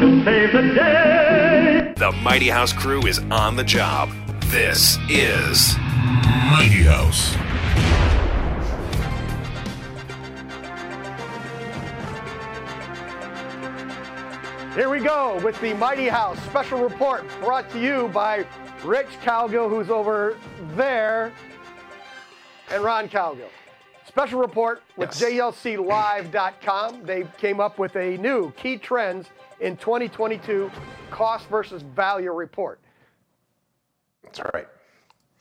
to save the day. The Mighty House crew is on the job. This is Mighty House. Here we go with the Mighty House special report brought to you by Rich Calgill, who's over there, and Ron Calgill. Special report with Yes. JLCLive.com. They came up with a new key trends in 2022 cost versus value report. That's right.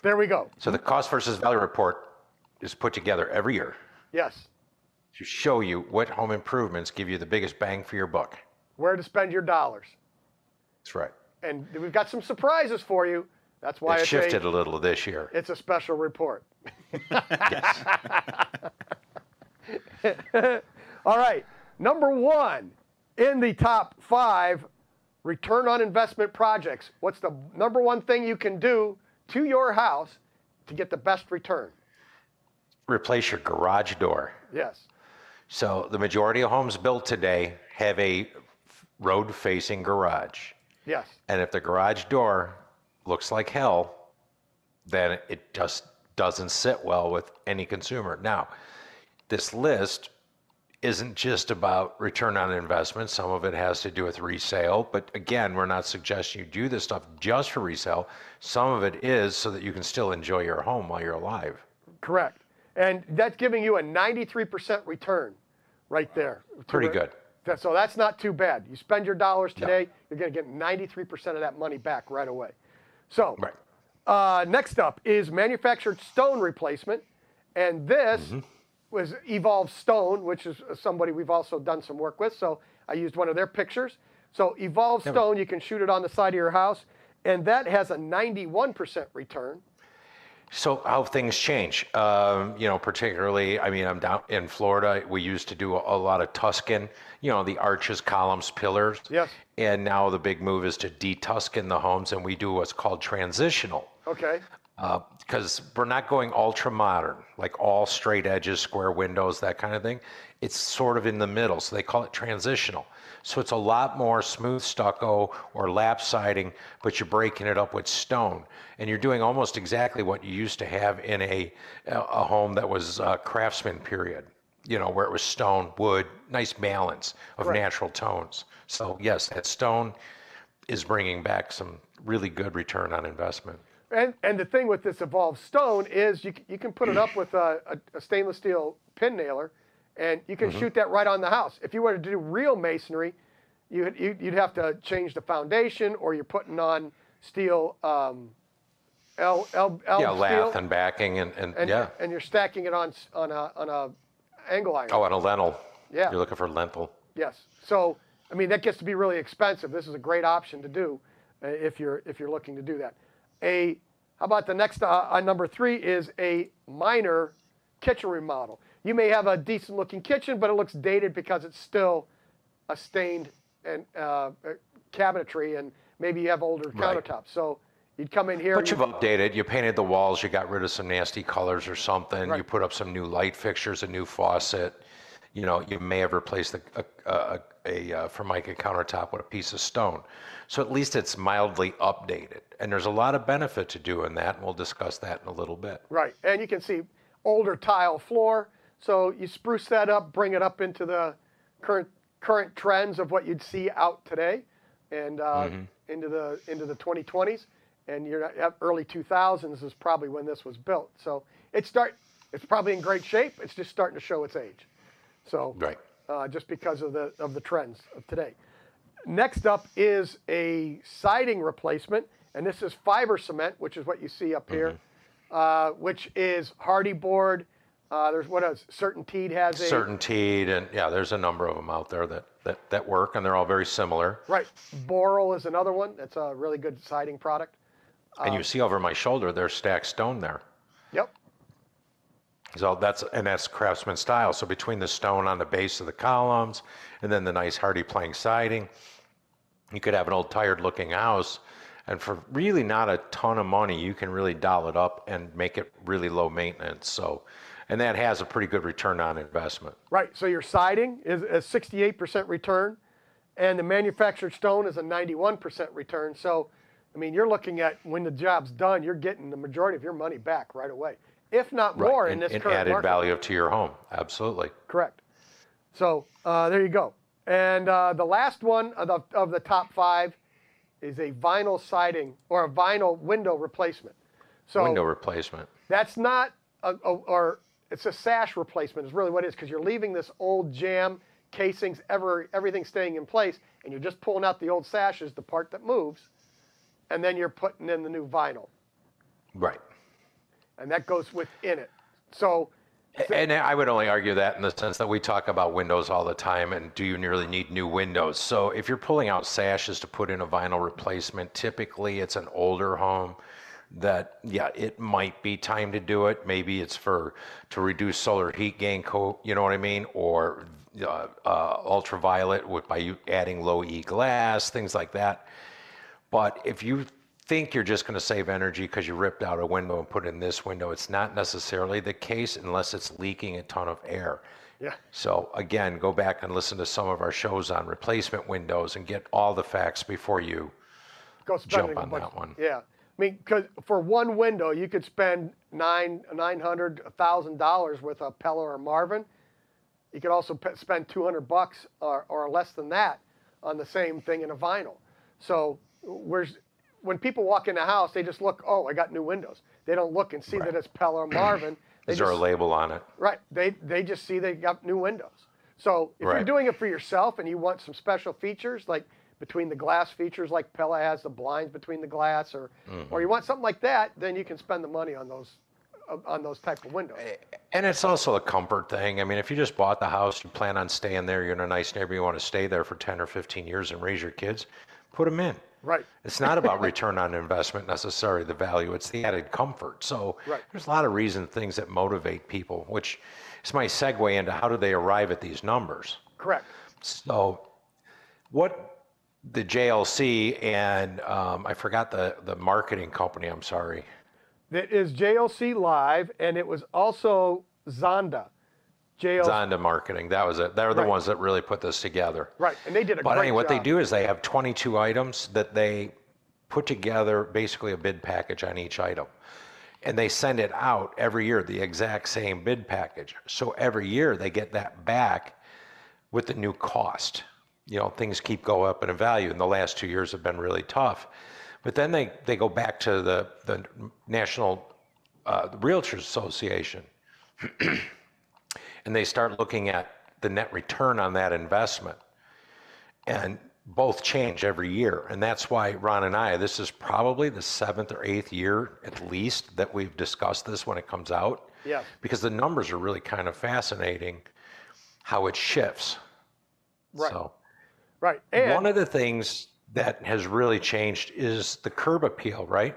There we go. So the cost versus value report is put together every year Yes. to show you what home improvements give you the biggest bang for your buck. Where to spend your dollars. That's right. And we've got some surprises for you. That's why It it's shifted a, a little this year. it's a special report. All right. Number one in the top five return on investment projects. What's the number one thing you can do to your house to get the best return? Replace your garage door. Yes. So the majority of homes built today have a road facing garage. Yes. And if the garage door looks like hell, then it just doesn't sit well with any consumer. Now, this list isn't just about return on investment. Some of it has to do with resale. But again, we're not suggesting you do this stuff just for resale. Some of it is so that you can still enjoy your home while you're alive. Correct. And that's giving you a 93% return right there. Pretty good. So that's not too bad. You spend your dollars today, you're going to get 93% of that money back right away. So, Right. uh, next up is manufactured stone replacement. And this Mm-hmm. Was Evolve Stone, which is somebody we've also done some work with. So I used one of their pictures. So Evolve Stone, you can shoot it on the side of your house, and that has a 91% return. So how things change, um, you know, particularly, I mean, I'm down in Florida. We used to do a, a lot of Tuscan, you know, the arches, columns, pillars. Yes. And now the big move is to de-Tuscan the homes, and we do what's called transitional. Okay. Because we're not going ultra modern, like all straight edges, square windows, that kind of thing. It's sort of in the middle, so they call it transitional. So it's a lot more smooth stucco or lap siding, but you're breaking it up with stone, and you're doing almost exactly what you used to have in a a home that was uh, craftsman period. You know, where it was stone, wood, nice balance of Right. natural tones. So yes, that stone is bringing back some really good return on investment. And, and the thing with this evolved Stone is you, you can put it up with a, a, a stainless steel pin nailer and you can shoot that right on the house. If you were to do real masonry, you'd, you'd you'd have to change the foundation or you're putting on steel, um, L, L, L Yeah, steel. lath and backing and, and, and, yeah. and you're stacking it on, on, a, on a angle iron. Oh, and a lintel. Yeah. You're looking for lintel. Yes. So, I mean, that gets to be really expensive. This is a great option to do uh, if you're if you're looking to do that. A how about the next uh, on number three is a minor kitchen remodel. You may have a decent looking kitchen, but it looks dated because it's still a stained and uh, uh, cabinetry, and maybe you have older Right. countertops. So you'd come in here. But you've updated. You painted the walls. You got rid of some nasty colors or something. You put up some new light fixtures, a new faucet. You know, you may have replaced a, a, a, a, uh Formica countertop with a piece of stone. So at least it's mildly updated. And there's a lot of benefit to doing that, and we'll discuss that in a little bit. Right, and you can see older tile floor. So you spruce that up, bring it up into the current current trends of what you'd see out today, and uh, into the into the 2020s, and you're at early 2000s is probably when this was built. So it start it's probably in great shape. It's just starting to show its age. So Right. Uh, just because of the of the trends of today. Next up is a siding replacement, and this is fiber cement, which is what you see up here, uh, which is HardieBoard. Uh, there's what else? Certainteed has a Certainteed, and yeah, there's a number of them out there that, that, that work, and they're all very similar. right. Boral is another one. That's a really good siding product. and you see over my shoulder, there's stacked stone there. Yep. So that's and that's craftsman style. So between the stone on the base of the columns and then the nice HardiePlank siding, you could have an old tired looking house. And for really not a ton of money, you can really doll it up and make it really low maintenance. So, and that has a pretty good return on investment. Right. So your siding is a 68% return, and the manufactured stone is a 91% return. So, I mean, you're looking at when the job's done, you're getting the majority of your money back right away, if not more in this current added market. value to your home. Absolutely. Correct. So uh, there you go. And uh, the last one of the, of the top five is a vinyl siding or a vinyl window replacement. So Window replacement. that's not, a, a, or it's a sash replacement is really what it is because you're leaving this old jamb casings, ever everything staying in place, and you're just pulling out the old sashes, the part that moves, and then you're putting in the new vinyl, Right. And that goes within it. So And I would only argue that in the sense that we talk about windows all the time, and do you really need new windows? So if you're pulling out sashes to put in a vinyl replacement, typically it's an older home that yeah it might be time to do it maybe it's for to reduce solar heat gain co- you know what i mean or uh, uh, ultraviolet with by adding low e glass things like that but if you think you're just going to save energy because you ripped out a window and put in this window, it's not necessarily the case unless it's leaking a ton of air. yeah, So again, go back and listen to some of our shows on replacement windows and get all the facts before you. go Jump on that one. Yeah, I mean, because for one window, you could spend nine, nine hundred, a thousand dollars with a Pella or Marvin. You could also pe- spend two hundred bucks or, or less than that on the same thing in a vinyl. So where's when people walk in the house, they just look, oh, I got new windows. They don't look and see that it's Pella or Marvin. They Is there a label on it? Right. They they just see they got new windows. So if you're doing it for yourself and you want some special features like between the glass features like Pella has the blinds between the glass or Mm-hmm. or you want something like that, then you can spend the money on those uh, on those type of windows. And it's also a comfort thing. I mean, if you just bought the house, you plan on staying there, you're in a nice neighborhood, you want to stay there for 10 or 15 years and raise your kids, put them in. Right. It's not about return on investment necessarily, the value, it's the added comfort. So Right. there's a lot of reason things that motivate people, which is my segue into how do they arrive at these numbers. Correct. So what the JLC and um, I forgot the, the marketing company, I'm sorry. That is JLC Live and it was also Zonda. JLC Zonda Marketing, that was it. They're the Right. ones that really put this together. Right. And they did a But great anyway, what they do is they have 22 items that they put together basically a bid package on each item. And they send it out every year, the exact same bid package. So every year they get that back with the new cost. You know, things keep going up in value, and the last two years have been really tough. But then they, they go back to the, the National uh, Realtors Association and they start looking at the net return on that investment. And both change every year. And that's why Ron and I, this is probably the seventh or eighth year at least that we've discussed this when it comes out. Yes. Because the numbers are really kind of fascinating how it shifts. Right. So Right. And one of the things that has really changed is the curb appeal, right?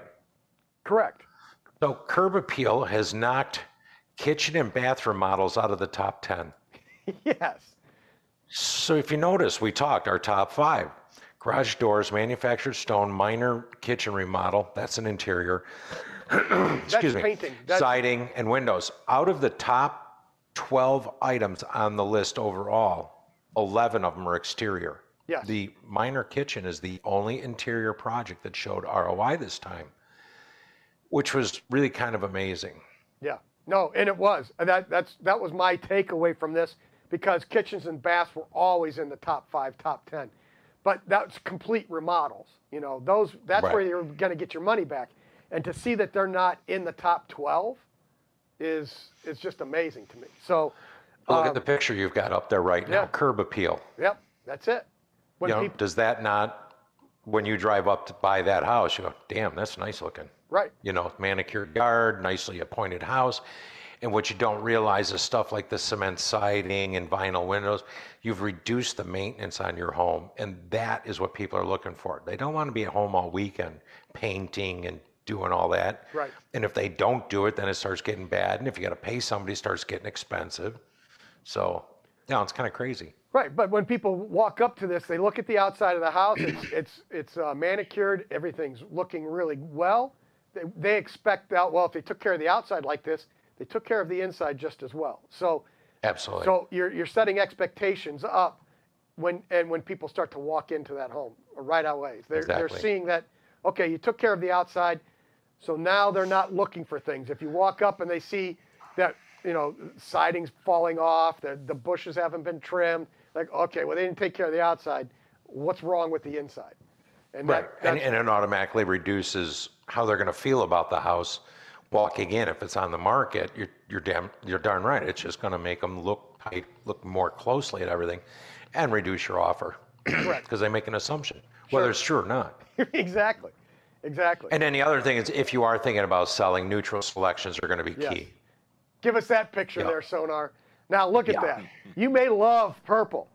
correct. So curb appeal has knocked kitchen and bathroom models out of the top 10. yes. So if you notice, we talked our top five. Garage doors, manufactured stone, minor kitchen remodel, that's an interior. Excuse me. painting. That's- Siding and windows. Out of the top 12 items on the list overall, 11 of them are exterior. Yes. The minor kitchen is the only interior project that showed ROI this time, which was really kind of amazing. Yeah. No, and it was. And that that's that was my takeaway from this because kitchens and baths were always in the top five, top ten. But that's complete remodels. You know, those that's Right. where you're gonna get your money back. And to see that they're not in the top twelve is is just amazing to me. So Look at the picture you've got up there right now. Um, yeah. Curb appeal. yep, that's it. When you know, people does that not, when you drive up to buy that house, you go, damn, that's nice looking. Right. You know, manicured yard, nicely appointed house. And what you don't realize is stuff like the cement siding and vinyl windows, you've reduced the maintenance on your home. And that is what people are looking for. They don't want to be at home all weekend painting and doing all that. Right. And if they don't do it, then it starts getting bad. And if you got to pay somebody, it starts getting expensive. So, yeah, it's kind of crazy. Right, but when people walk up to this, they look at the outside of the house. It's it's it's uh, manicured. Everything's looking really well. They, they expect that. Well, if they took care of the outside like this, they took care of the inside just as well. So Absolutely. so you're you're setting expectations up when and when people start to walk into that home right away. They're they're seeing that okay, you took care of the outside, so now they're not looking for things. If you walk up and they see that you know siding's falling off, the the bushes haven't been trimmed, like okay, well they didn't take care of the outside. What's wrong with the inside? And Right, that, and, and it automatically reduces how they're going to feel about the house walking in. If it's on the market, you're you're damn you're darn right. It's just going to make them look tight, look more closely at everything, and reduce your offer Correct. because they make an assumption whether it's true or not. exactly, exactly. And then the other thing is, if you are thinking about selling, neutral selections are going to be Yes. key. Give us that picture Yeah. there, Sonar. Now look at Yeah. that. You may love purple,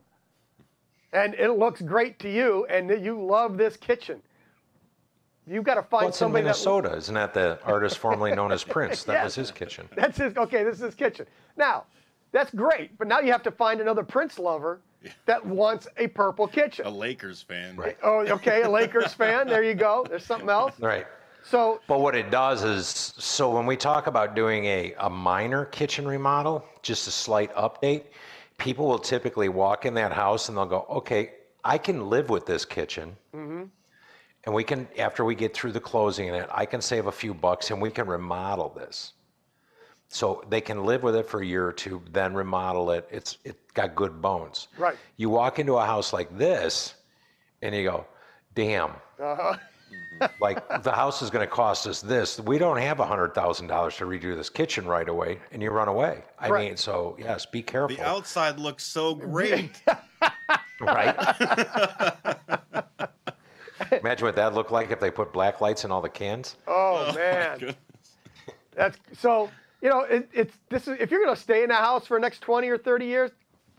and it looks great to you, and you love this kitchen. You've got to find What's in Minnesota? Isn't that the artist formerly known as Prince? That Yes. was his kitchen. that's his. Okay, this is his kitchen. Now, that's great, but now you have to find another Prince lover that wants a purple kitchen. A Lakers fan. Right. Oh, okay, a Lakers fan. There you go. There's something else. Right. So But what it does is, so when we talk about doing a, a minor kitchen remodel, just a slight update, people will typically walk in that house and they'll go, okay, I can live with this kitchen. And we can, after we get through the closing in it, I can save a few bucks and we can remodel this. So they can live with it for a year or two, then remodel it. It's it got good bones. Right. You walk into a house like this, and you go, "Damn, uh, like the house is going to cost us this. We don't have a hundred thousand dollars to redo this kitchen right away, and you run away. I Correct. mean, so yes, be careful, The outside looks so great. right? Imagine what that looked like if they put black lights in all the cans. oh, oh man, that's so. You know, it, it's this is if you're going to stay in a house for the next 20 or 30 years,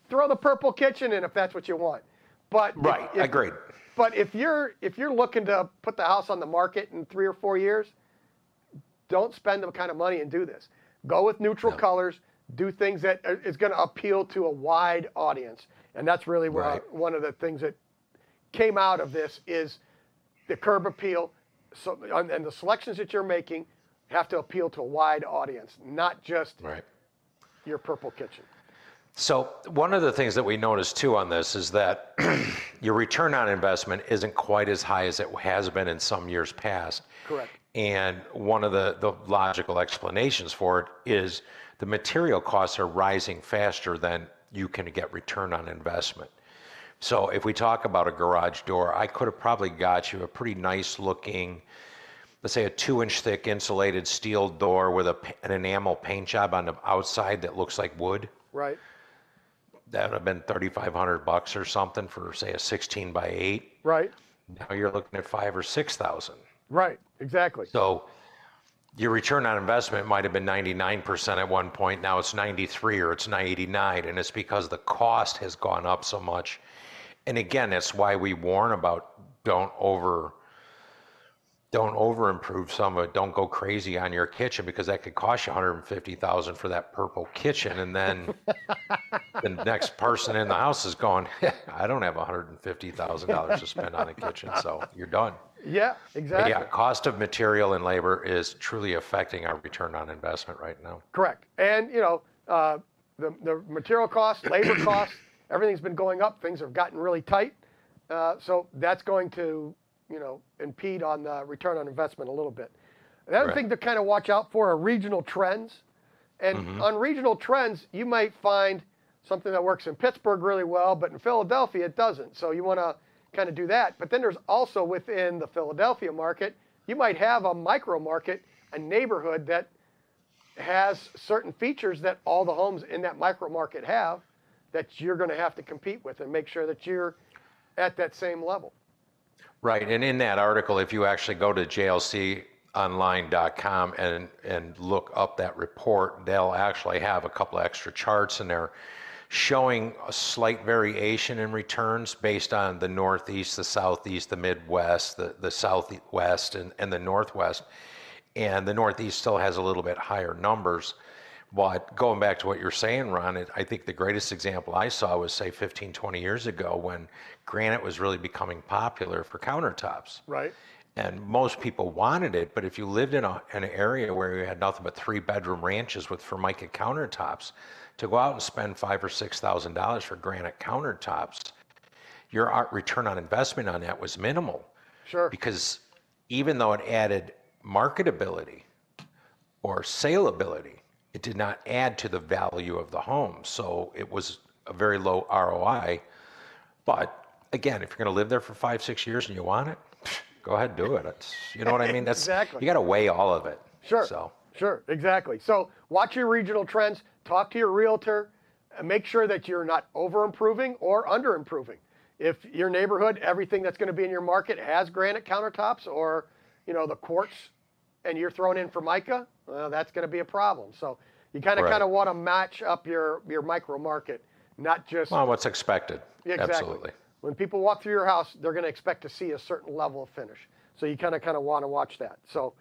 throw the purple kitchen in if that's what you want. But Right, if- agreed. But if you're if you're looking to put the house on the market in three or four years, don't spend the kind of money and do this. Go with neutral No. colors. Do things that are- going to appeal to a wide audience, and that's really where Right. one of the things that came out of this is the curb appeal. So and and the selections that you're making have to appeal to a wide audience, not just Right. your purple kitchen. So one of the things that we noticed too on this is that your return on investment isn't quite as high as it has been in some years past. Correct. And one of the, the logical explanations for it is the material costs are rising faster than you can get return on investment. So if we talk about a garage door, I could have probably got you a pretty nice looking, let's say a two inch thick insulated steel door with a, an enamel paint job on the outside that looks like wood Right. That would have been 3500 bucks or something for say a 16 by 8 Right. now you're looking at 5 or 6000 Right. Exactly. so your return on investment might have been 99% at one point now it's 93 or it's 99 and it's because the cost has gone up so much and again that's why we warn about don't over don't over improve some of it don't go crazy on your kitchen because that could cost you 150000 for that purple kitchen and then the next person in the house is going i don't have $150000 to spend on a kitchen so you're done Yeah. but Exactly. yeah, cost of material and labor is truly affecting our return on investment right now. Correct. And you know, uh, the the material costs, labor costs, everything's been going up. Things have gotten really tight. Uh, so that's going to you know impede on the return on investment a little bit. Another Right. thing to kind of watch out for are regional trends. And Mm-hmm. on regional trends, you might find something that works in Pittsburgh really well, but in Philadelphia it doesn't. So you want to kind of do that. But then there's also within the Philadelphia market, you might have a micro market, a neighborhood that has certain features that all the homes in that micro market have that you're going to have to compete with and make sure that you're at that same level. Right, and in that article, if you actually go to jlconline.com and and look up that report, they'll actually have a couple extra charts in there showing a slight variation in returns based on the Northeast, the Southeast, the Midwest, the, the Southwest, and, and the Northwest. And the Northeast still has a little bit higher numbers. But going back to what you're saying, Ron, it, I think the greatest example I saw was, say, 15, 20 years ago when granite was really becoming popular for countertops. Right. And most people wanted it, but if you lived in a, an area where you had nothing but three bedroom ranches with formica countertops, to go out and spend five or six thousand dollars for granite countertops, your art return on investment on that was minimal Sure. because even though it added marketability or saleability, it did not add to the value of the home. So it was a very low ROI. But again, if you're going to live there for five, six years and you want it, go ahead and do it. It's, you know what I mean? That's Exactly. You got to weigh all of it. Sure. So Sure, exactly. So watch your regional trends, talk to your realtor, and make sure that you're not over improving or under improving. If your neighborhood, everything that's going to be in your market has granite countertops or, you know, the quartz and you're throwing in Formica, well, that's going to be a problem. So you kind of Right. kind of want to match up your your micro market, not just well, what's expected? Exactly. Absolutely. When people walk through your house, they're going to expect to see a certain level of finish. So you kind of kind of want to watch that. So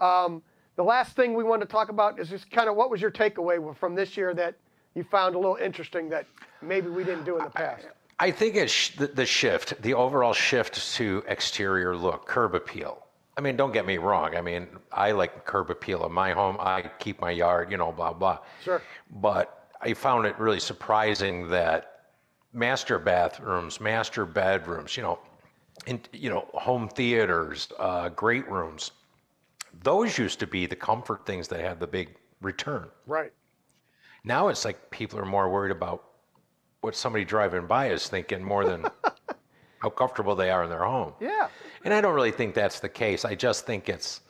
um, the last thing we want to talk about is just kind of what was your takeaway from this year that you found a little interesting that maybe we didn't do in the past. I think it's sh- the, the shift, the overall shift to exterior look, curb appeal. I mean, don't get me wrong. I mean, I like curb appeal in my home. I keep my yard, you know, blah blah. Sure. But I found it really surprising that master bathrooms, master bedrooms, you know, in, you know, home theaters, uh, great rooms. Those used to be the comfort things that had the big return. Right. Now it's like people are more worried about what somebody driving by is thinking more than how comfortable they are in their home. Yeah. And I don't really think that's the case. I just think it's,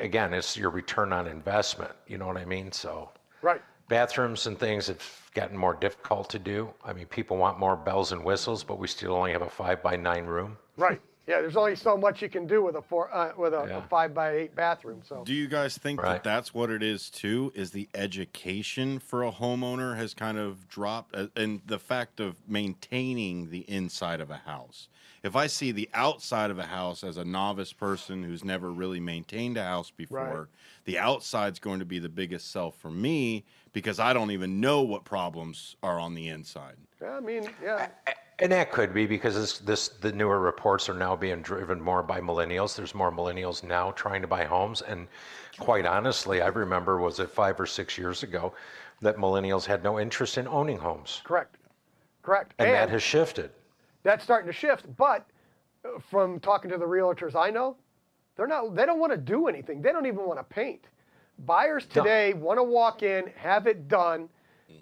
again, it's your return on investment. You know what I mean? So Right. bathrooms and things have gotten more difficult to do. I mean, people want more bells and whistles, but we still only have a five by nine room. Right. Yeah. There's only so much you can do with a four uh, with a, Yeah. a five by eight bathroom. So Do you guys think Right. that that's what it is too? Is the education for a homeowner has kind of dropped, uh, and the fact of maintaining the inside of a house. If I see the outside of a house as a novice person who's never really maintained a house before, the outside's going to be the biggest sell for me because I don't even know what problems are on the inside. yeah, I mean, yeah. And that could be because this, this the newer reports are now being driven more by millennials. There's more millennials now trying to buy homes, and quite honestly, I remember was it five or six years ago that millennials had no interest in owning homes, Correct. Correct. and that has shifted. that's starting to shift. But from talking to the realtors I know, they're not. They don't want to do anything. They don't even want to paint. Buyers today want to walk in, have it done,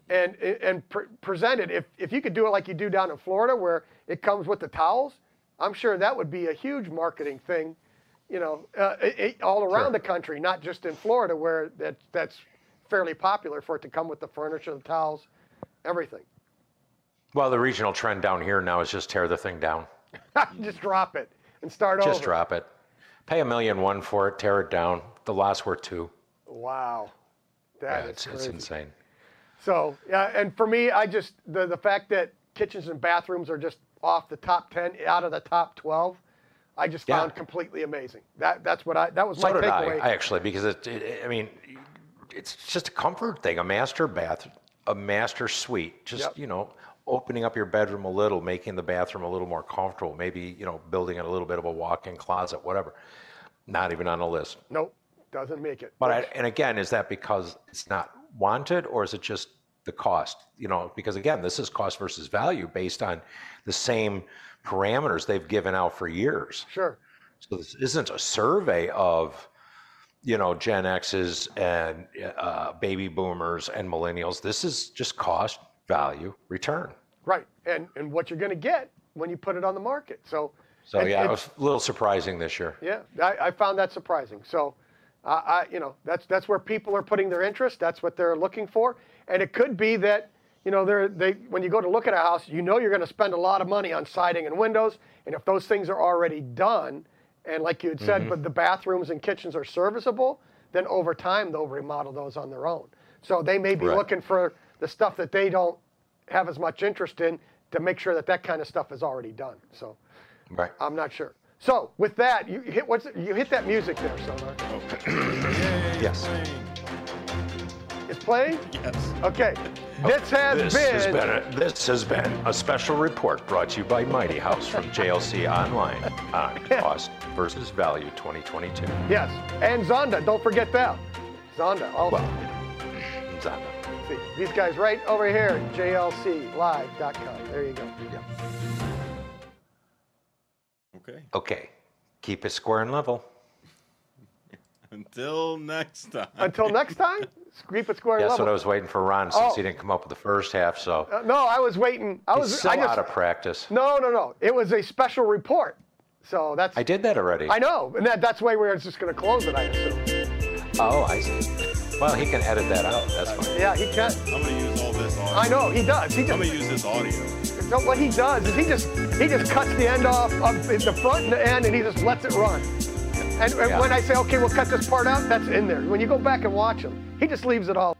and and pre- present it. If if you could do it like you do down in Florida, where it comes with the towels, I'm sure that would be a huge marketing thing. You know, uh, it, all around the country, not just in Florida, where that that's fairly popular for it to come with the furniture, the towels, everything. Well, the regional trend down here now is just tear the thing down, just drop it and start over. just drop it, pay a million one for it, tear it down. The lots were two. Wow, Yeah, that is it's, it's insane. So yeah, and for me, I just the the fact that kitchens and bathrooms are just off the top ten, out of the top twelve, I just Yeah. found completely amazing. That that's what I that was So my did I, takeaway. I actually, because it, it, I mean, it's just a comfort thing. A master bath, a master suite, just, Yep. you know, opening up your bedroom a little, making the bathroom a little more comfortable, maybe, you know, building in a little bit of a walk in closet, whatever. Not even on the list. nope, doesn't make it. But I, and again, is that because it's not wanted or is it just the cost? You know, because again, this is cost versus value based on the same parameters they've given out for years. sure, So this isn't a survey of, you know, Gen X's and uh, baby boomers and millennials. This is just cost, value, return. right, and and what you're going to get when you put it on the market. So. So and yeah, it was a little surprising this year. Yeah, I, I found that surprising. So, I, I, you know, that's that's where people are putting their interest. That's what they're looking for, and it could be that, you know, they're they when you go to look at a house, you know, you're going to spend a lot of money on siding and windows, and if those things are already done, and like you had said, Mm-hmm. but the bathrooms and kitchens are serviceable, then over time they'll remodel those on their own. So they may be Right. looking for the stuff that they don't have as much interest in to make sure that that kind of stuff is already done. So. Right. I'm not sure. So with that, you hit what's you hit that music there, Sonar. Yes. It's playing. Yes. Okay. Oh, this has This been. has been a, this has been a special report brought to you by Mighty House from JLC Online on cost versus value 2022. yes, and Zonda. Don't forget that. Zonda. Also, Well, Zonda. see these guys right over here. JLCLive.com. There you go. Yeah. Okay. Okay, keep it square and level. Until next time. Until next time, keep it square That's level. what I was waiting for Ron since Oh. he didn't come up with the first half. So Uh, no, I was waiting. I was he's so I just, out of practice. No, no, no. It was a special report. So that's I did that already. I know, and that, that's why we're just going to close it. I assume. Oh, I see. Well, he can edit that out. That's fine. Yeah, he can. I'm gonna use all this audio. I know he does. He just, I'm gonna use this audio. so what he does is he just he just cuts the end off of the front and the end, and he just lets it run. And, and Yeah. when I say okay, we'll cut this part out, that's in there. When you go back and watch him, he just leaves it all.